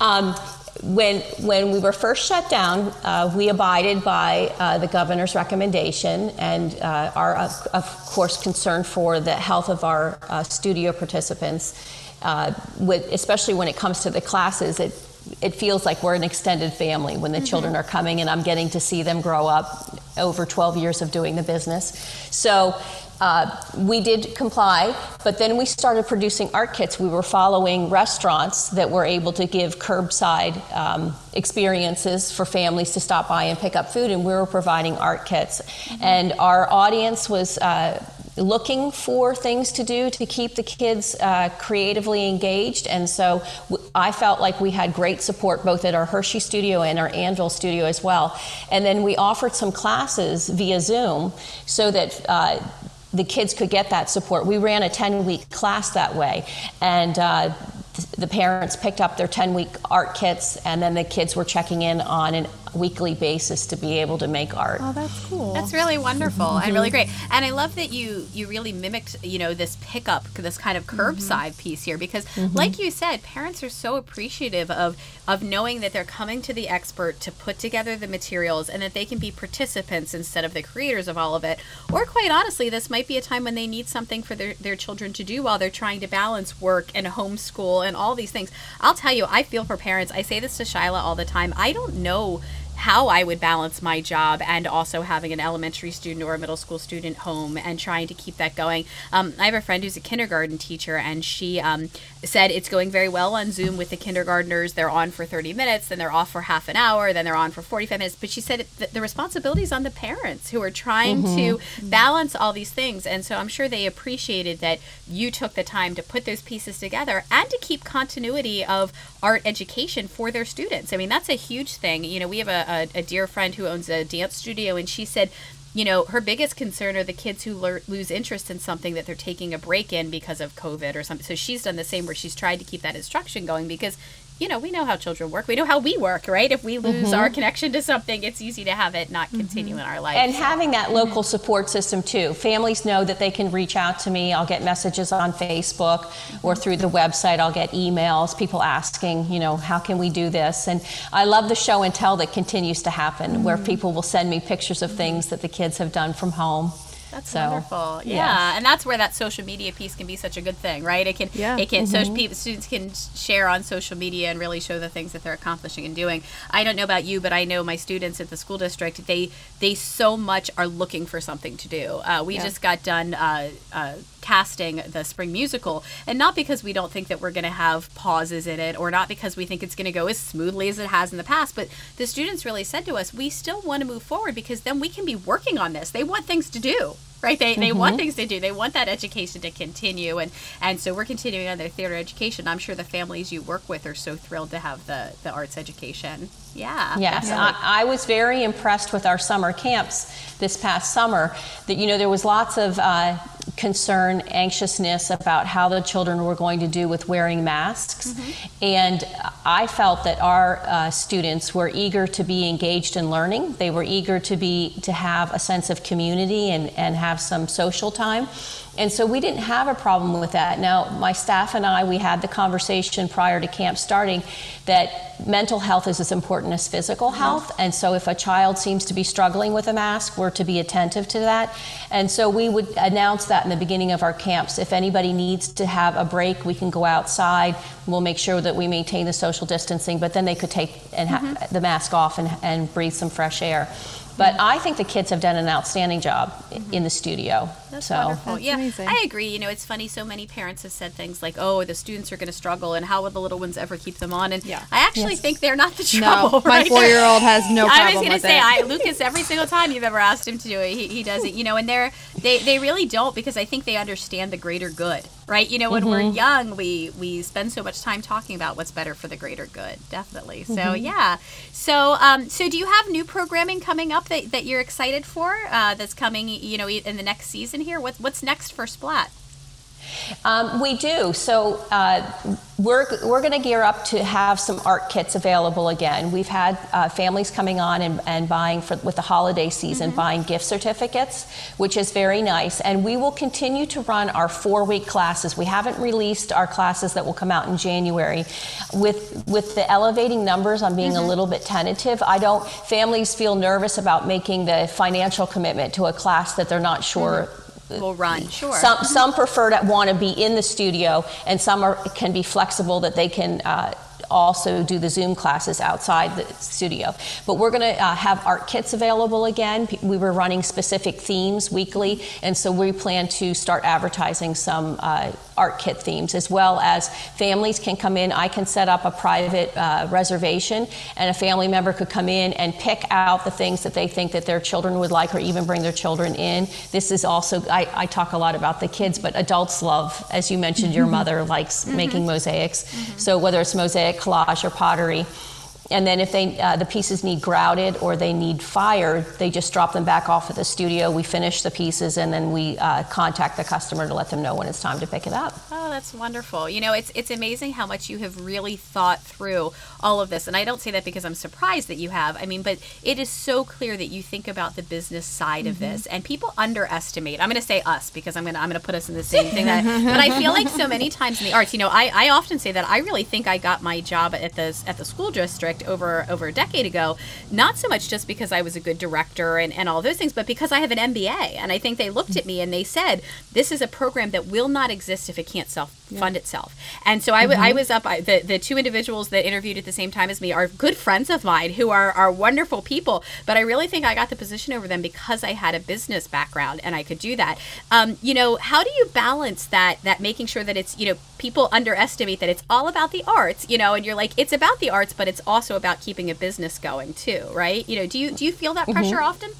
Um, when when we were first shut down, uh, we abided by uh, the governor's recommendation and uh, are of, of course concerned for the health of our uh, studio participants. Uh, with, especially when it comes to the classes, it it feels like we're an extended family when the children are coming, and I'm getting to see them grow up over 12 years of doing the business. So. Uh, we did comply, but then we started producing art kits. We were following restaurants that were able to give curbside um, experiences for families to stop by and pick up food, and we were providing art kits. And our audience was uh, looking for things to do to keep the kids uh, creatively engaged. And so w- I felt like we had great support both at our Hershey studio and our Annville studio as well. And then we offered some classes via Zoom so that. The kids could get that support. We ran a 10 week class that way, and uh, th- the parents picked up their 10 week art kits, and then the kids were checking in on a weekly basis to be able to make art.
Oh, that's cool.
That's really wonderful and really mm-hmm. great. And I love that you you really mimicked, you know, this pickup, this kind of mm-hmm. curbside piece here because mm-hmm. like you said, parents are so appreciative of of knowing that they're coming to the expert to put together the materials and that they can be participants instead of the creators of all of it. Or quite honestly, this might be a time when they need something for their, their children to do while they're trying to balance work and homeschool and all these things. I'll tell you, I feel for parents. I say this to Shyla all the time. I don't know how I would balance my job and also having an elementary student or a middle school student home and trying to keep that going. Um, I have a friend who's a kindergarten teacher, and she um, said it's going very well on Zoom with the kindergartners. They're on for 30 minutes, then they're off for half an hour, then they're on for 45 minutes. But she said the responsibility is on the parents who are trying to balance all these things. And so I'm sure they appreciated that you took the time to put those pieces together and to keep continuity of art education for their students. I mean, that's a huge thing. You know, we have a, a, a dear friend who owns a dance studio, and she said, you know, her biggest concern are the kids who lose interest in something that they're taking a break in because of COVID or something. So she's done the same where she's tried to keep that instruction going because, you know, we know how children work. We know how we work, right? If we mm-hmm. lose our connection to something, it's easy to have it not mm-hmm. continue in our life.
And having that local support system too. Families know that they can reach out to me. I'll get messages on Facebook or mm-hmm. through the website. I'll get emails, people asking, you know, how can we do this? And I love the show and tell that continues to happen where people will send me pictures of things that the kids have done from home.
That's
So,
wonderful. Yeah.
yes.
and that's where that social media piece can be such a good thing, right? It can,
Yeah.
it can, social people, students can share on social media and really show the things that they're accomplishing and doing. I don't know about you, but I know my students at the school district, they, they so much are looking for something to do. Uh, we just got done, uh, uh, casting the spring musical and not because we don't think that we're going to have pauses in it or not because we think it's going to go as smoothly as it has in the past but the students really said to us we still want to move forward because then we can be working on this. They want things to do right? They, they want mm-hmm. things to do. They want that education to continue and and so we're continuing on their theater education. I'm sure the families you work with are so thrilled to have the the arts education yeah
Yes,
definitely.
I, I was very impressed with our summer camps this past summer. That you know there was lots of uh, concern, anxiousness about how the children were going to do with wearing masks, and I felt that our uh, students were eager to be engaged in learning. They were eager to be to have a sense of community and and have some social time. And so we didn't have a problem with that. Now, my staff and I, we had the conversation prior to camp starting that mental health is as important as physical health. And so if a child seems to be struggling with a mask, we're to be attentive to that. And so we would announce that in the beginning of our camps. If anybody needs to have a break, we can go outside. We'll make sure that we maintain the social distancing, but then they could take and ha- mm-hmm. the mask off and, and breathe some fresh air. But I think the kids have done an outstanding job i- in the studio.
That's
so.
wonderful.
That's
yeah,
amazing.
I agree. You know, it's funny. So many parents have said things like, "Oh, the students are going to struggle, and how will the little ones ever keep them on?" And
Yeah.
I actually
Yes.
think they're not the trouble.
No,
trouble.
my four-year-old has no problem.
I was going to say. I, Lucas, every single time you've ever asked him to do it, he, he does it. You know, and they're they they really don't because I think they understand the greater good, right? You know, when we're
Mm-hmm.
young, we we spend so much time talking about what's better for the greater good. Definitely. So
Mm-hmm.
yeah. So um, so do you have new programming coming up that, that you're excited for? Uh, that's coming, you know, in the next season here. What's what's next for Splat?
Um, we do. So uh, we're, we're going to gear up to have some art kits available again. We've had uh, families coming on and, and buying for, with the holiday season, buying gift certificates, which is very nice. And we will continue to run our four week classes. We haven't released our classes that will come out in January. With, with the elevating numbers, I'm being a little bit tentative. I don't, families feel nervous about making the financial commitment to a class that they're not sure.
We'll run. Sure.
Some, some prefer to want to be in the studio, and some are, can be flexible that they can uh, also do the Zoom classes outside the studio. But we're going to uh, have art kits available again. We were running specific themes weekly, and so we plan to start advertising some uh, art kit themes as well as families can come in. I can set up a private uh, reservation, and a family member could come in and pick out the things that they think that their children would like, or even bring their children in. This is also I, I talk a lot about the kids, but adults love, as you mentioned, your mother likes making mosaics. So whether it's mosaic, collage, or pottery. And then if they uh, the pieces need grouted or they need fired, they just drop them back off at the studio. We finish the pieces, and then we uh, contact the customer to let them know when it's time to pick it up.
Oh, that's wonderful. You know, it's it's amazing how much you have really thought through all of this. And I don't say that because I'm surprised that you have. I mean, but it is so clear that you think about the business side of this and people underestimate. I'm going to say us because I'm going to I'm going to put us in the same thing that but I feel like so many times in the arts, you know, I I often say that I really think I got my job at the at the school district over over a decade ago, not so much just because I was a good director and and all those things, but because I have an MBA and I think they looked at me and they said, "This is a program that will not exist if it can't self fund itself." And so I was up I, the the two individuals that interviewed at the same time as me are good friends of mine who are are wonderful people, but I really think I got the position over them because I had a business background and I could do that. Um, you know, how do you balance that that making sure that it's, you know, people underestimate that it's all about the arts, you know, and you're like it's about the arts, but it's also about keeping a business going too, right? You know, do you do you feel that pressure often?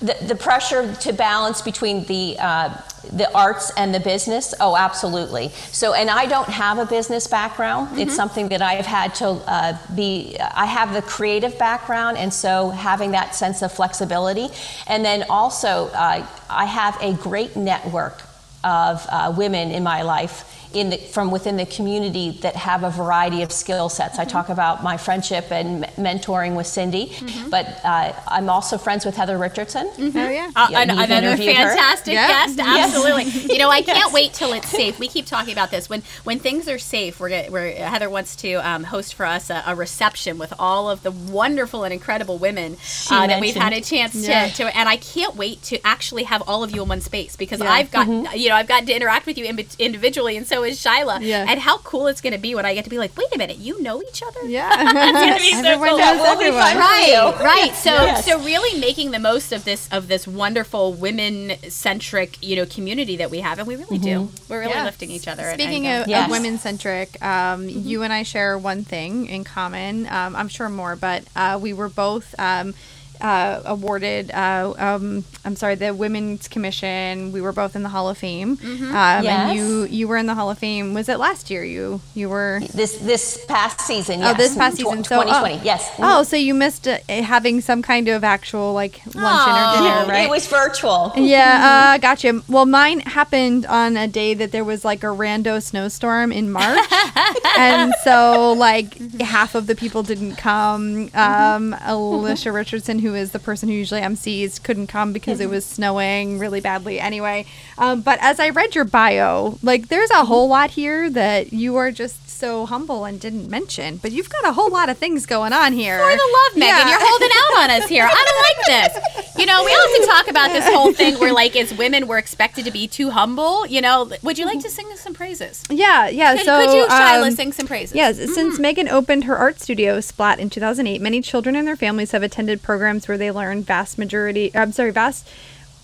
The, the pressure to balance between the uh, the arts and the business, oh, absolutely. So, and I don't have a business background. It's something that I've had to uh, be. I have the creative background, and so having that sense of flexibility, and then also uh, I have a great network of uh, women in my life in the, from within the community that have a variety of skill sets. I talk about my friendship and m- mentoring with Cindy, but uh, I'm also friends with Heather Richardson.
Oh yeah.
Uh,
Yeah,
an-
you've
another
interviewed her.
fantastic
Yeah.
guest, absolutely. You know, I can't
Yes.
wait till it's safe. We keep talking about this. When when things are safe, we're, get, we're Heather wants to um, host for us a, a reception with all of the wonderful and incredible women uh, that we've had a chance
Yeah.
to, to. And I can't wait to actually have all of you in one space because I've got you know I've gotten to interact with you in, individually, and so is Shyla.
Yeah.
And how cool it's going to be when I get to be like, wait a minute, you know each other?
Yeah.
gonna be so cool.
knows
We'll be
everyone.
fun.
right right so
Yes.
so really making the most of this of this wonderful women centric you know community that we have and we really do we're really
Yeah.
lifting each other and-
Speaking of,
Yes.
of women centric, um, you and I share one thing in common. Um, I'm sure more, but uh, we were both um, uh, awarded. Uh, um, I'm sorry, the Women's Commission. We were both in the Hall of Fame, um,
Yes.
and you you were in the Hall of Fame. Was it last year? You you were.
This this past season,
Oh, this past
Tw-
season. So,
2020,
oh,
yes.
Oh, so you missed uh, having some kind of actual like luncheon or dinner, right?
It was virtual.
Yeah, uh, gotcha. Well, mine happened on a day that there was like a rando snowstorm in March, and so like half of the people didn't come. Um, Alicia Richardson, who is the person who usually MCs, couldn't come because it was snowing really badly. Anyway, um, but as I read your bio, like there's a whole lot here that you are just so humble and didn't mention, but you've got a whole lot of things going on here.
for the love megan
Yeah.
you're holding out on us here i don't like this you know we often talk about this whole thing where like as women we're expected to be too humble you know would you like to sing us some praises
Yeah, yeah.
could,
so
could you Shyla
um,
sing some praises
Yes, since Megan opened her art studio, Splat, in 2008, many children and their families have attended programs where they learn vast majority, I'm sorry, vast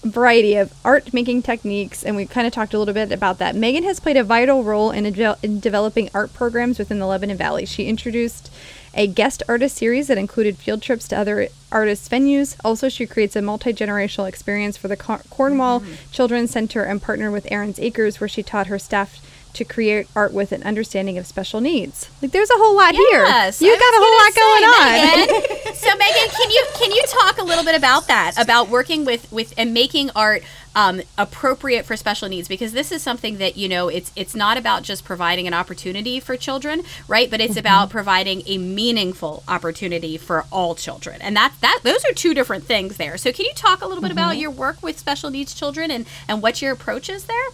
variety of art making techniques, and we kind of talked a little bit about that. Megan has played a vital role in, in developing art programs within the Lebanon Valley. She introduced a guest artist series that included field trips to other artists' venues. Also, she creates a multi generational experience for the Cor- Cornwall mm-hmm. Children's Center and partnered with Aaron's Acres, where she taught her staff to create art with an understanding of special needs. Like, there's a whole lot
Yes,
here. You
I
got a whole lot going on.
Megan. so Megan, can you can you talk a little bit about that? About working with with and making art um, appropriate for special needs because this is something that you know it's it's not about just providing an opportunity for children, right? But it's about providing a meaningful opportunity for all children, and that that those are two different things there. So can you talk a little bit about your work with special needs children and and what your approach is there?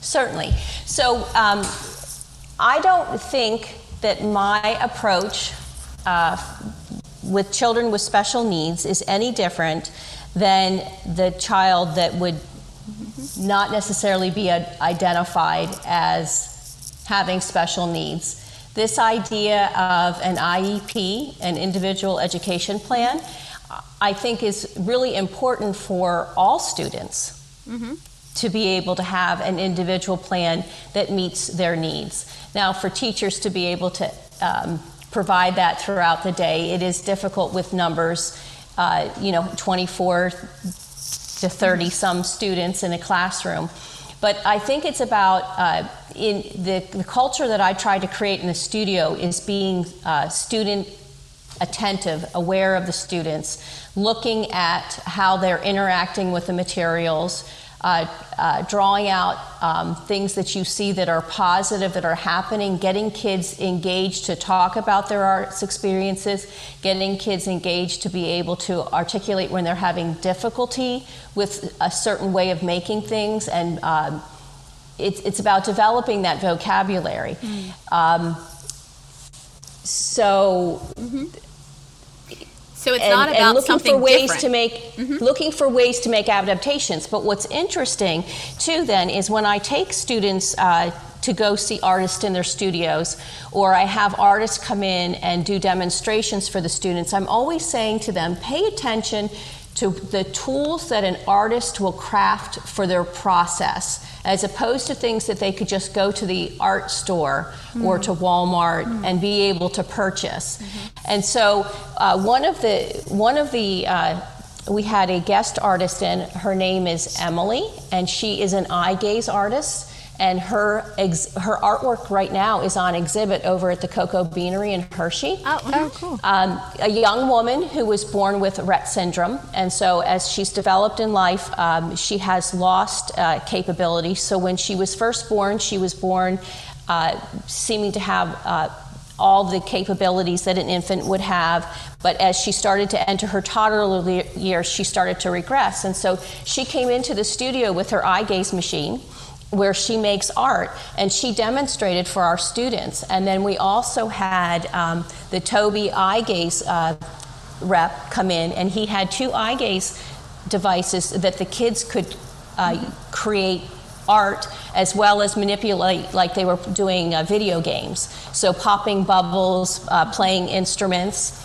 Certainly. So um, I don't think that my approach uh, with children with special needs is any different than the child that would not necessarily be identified as having special needs. This idea of an IEP, an individual education plan, I think is really important for all students to be able to have an individual plan that meets their needs. Now, for teachers to be able to um, provide that throughout the day, it is difficult with numbers, uh, you know, 24 to 30 some students in a classroom. But I think it's about uh, in the, the culture that I try to create in the studio is being uh, student attentive, aware of the students, looking at how they're interacting with the materials, uh, uh, drawing out um, things that you see that are positive, that are happening, getting kids engaged to talk about their arts experiences, getting kids engaged to be able to articulate when they're having difficulty with a certain way of making things, and um, it's, it's about developing that vocabulary. Mm. Um, so. Mm-hmm
so it's and, not about
looking
something
for ways
different.
to make mm-hmm. looking for ways to make adaptations. But what's interesting too then is when I take students. Uh, to go see artists in their studios, or I have artists come in and do demonstrations for the students, I'm always saying to them, pay attention to the tools that an artist will craft for their process as opposed to things that they could just go to the art store mm. or to Walmart mm. and be able to purchase. Mm-hmm. And so uh, one of the one of the uh, we had a guest artist in. Her name is Emily, and she is an eye gaze artist and her ex- her artwork right now is on exhibit over at the Cocoa Beanery in Hershey.
Oh, oh cool.
Um, a young woman who was born with Rett syndrome, and so as she's developed in life, um, she has lost uh, capability. So when she was first born, she was born uh, seeming to have. Uh, all the capabilities that an infant would have, but as she started to enter her toddler years, she started to regress. And so she came into the studio with her eye gaze machine, where she makes art and she demonstrated for our students. And then we also had um, the Tobii eye gaze uh, rep come in and he had two eye gaze devices that the kids could uh, create art as well as manipulate like they were doing uh, video games. So popping bubbles, uh, playing instruments.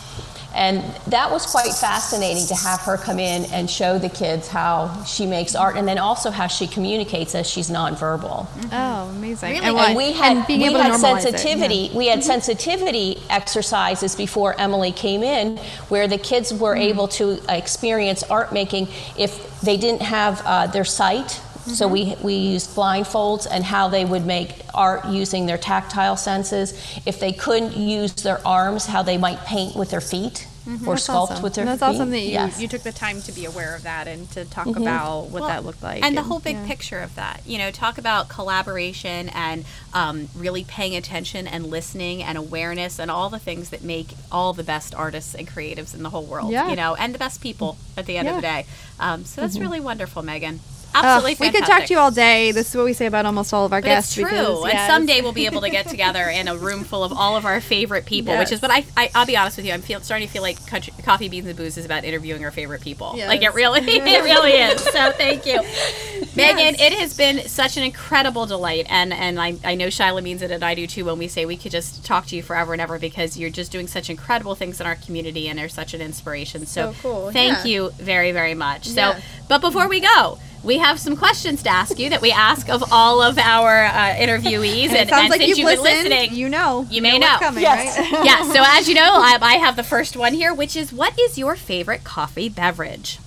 And that was quite fascinating to have her come in and show the kids how she makes art and then also how she communicates as she's nonverbal.
Mm-hmm. Oh, amazing.
Really? And, and, we had, we had sensitivity. It, yeah. We had mm-hmm. sensitivity exercises before Emily came in where the kids were mm-hmm. able to experience art making if they didn't have uh, their sight so we, we used blindfolds and how they would make art using their tactile senses. If they couldn't use their arms, how they might paint with their feet. Mm-hmm. Or
That's
sculpt
awesome.
with their
That's
feet.
awesome that you,
yes.
you took the time to be aware of that and to talk mm-hmm. about what
well,
that looked like.
And, and the whole big yeah. picture of that. You know, talk about collaboration and um, really paying attention and listening and awareness and all the things that make all the best artists and creatives in the whole world.
Yeah.
You know, and the best people at the end yeah. of the day. Um, so that's mm-hmm. really wonderful, Megan.
Absolutely, uh, we could talk to you all day. This is what we say about almost all of our
but
guests.
It's true, because, and someday we'll be able to get together in a room full of all of our favorite people. Yes. Which is what I, I will be honest with you. I'm feel, starting to feel like country, coffee beans and booze is about interviewing our favorite people. Yes. Like it really, it really is. So thank you, yes. Megan. It has been such an incredible delight, and and I, I know Shyla means it, and I do too. When we say we could just talk to you forever and ever because you're just doing such incredible things in our community and are such an inspiration. So,
so cool.
thank yeah. you very very much. So, yeah. but before we go we have some questions to ask you that we ask of all of our uh, interviewees.
and, and,
and
like
since
you've,
you've
been
listening,
you know,
you may know.
Coming,
yes.
Right?
yeah. So as you know, I, I have the first one here, which is what is your favorite coffee beverage?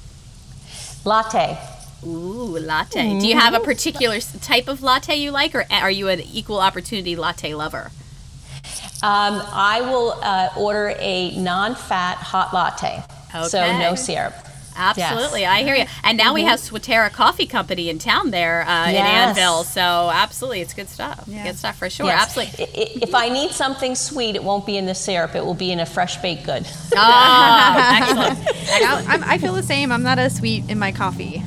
Latte.
Ooh, latte. Mm-hmm. Do you have a particular type of latte you like, or are you an equal opportunity latte lover?
Um, I will uh, order a non-fat hot latte, okay. so no syrup.
Absolutely, yes. I hear you. And now mm-hmm. we have Sweetera Coffee Company in town there uh, yes. in Annville, so absolutely, it's good stuff. Yeah. Good stuff for sure.
Yes.
Absolutely.
If I need something sweet, it won't be in the syrup; it will be in a fresh baked good.
Oh, excellent. excellent.
i feel the same. I'm not a sweet in my coffee.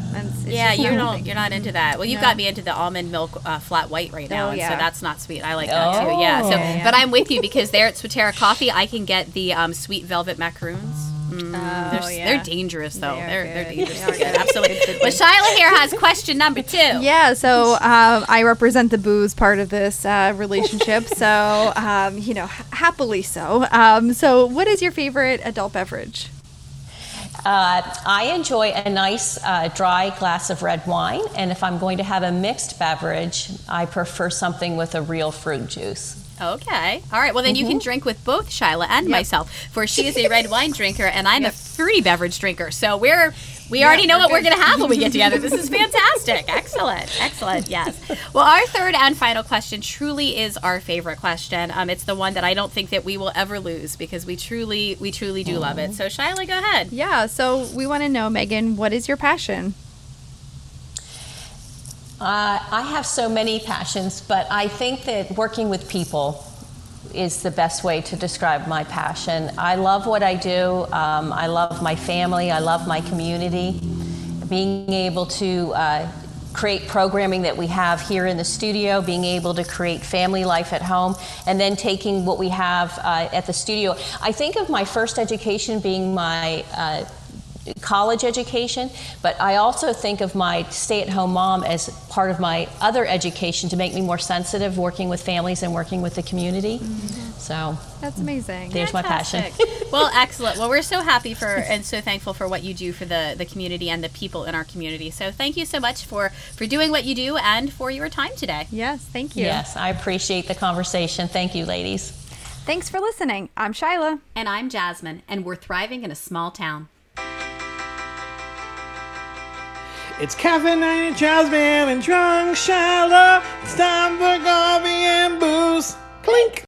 yeah, you don't. You're not into that. Well, you've no. got me into the almond milk uh, flat white right now, oh, yeah. and so that's not sweet. I like that oh. too. Yeah. So, yeah. but I'm with you because there at Sweetera Coffee, I can get the um, sweet velvet macaroons. Mm, oh, they're, yeah. they're dangerous though. They are they're, they're dangerous. They good. Absolutely. But Shyla here has question number two.
Yeah. So um, I represent the booze part of this uh, relationship. so um, you know, happily so. Um, so what is your favorite adult beverage?
Uh, I enjoy a nice uh, dry glass of red wine, and if I'm going to have a mixed beverage, I prefer something with a real fruit juice.
Okay. All right. Well, then you can drink with both Shyla and myself, for she is a red wine drinker and I'm a fruity beverage drinker. So we're we already know what we're going to have when we get together. This is fantastic. excellent. Excellent. Yes. Well, our third and final question truly is our favorite question. Um, it's the one that I don't think that we will ever lose because we truly we truly do love it. So, Shyla, go ahead.
Yeah, so we want to know, Megan, what is your passion?
Uh, I have so many passions, but I think that working with people is the best way to describe my passion. I love what I do. Um, I love my family. I love my community. Being able to uh, create programming that we have here in the studio, being able to create family life at home, and then taking what we have uh, at the studio. I think of my first education being my uh, college education, but I also think of my stay at home mom as part of my other education to make me more sensitive working with families and working with the community. Mm-hmm. So
That's amazing.
there's my passion.
Well, excellent. Well, we're so happy for and so thankful for what you do for the the community and the people in our community. So, thank you so much for for doing what you do and for your time today.
Yes, thank you.
Yes, I appreciate the conversation. Thank you, ladies.
Thanks for listening. I'm Shyla.
And I'm Jasmine, and we're thriving in a small town.
It's caffeinated, and Jasmine and Drunk Shyla. It's time for coffee and booze. Clink.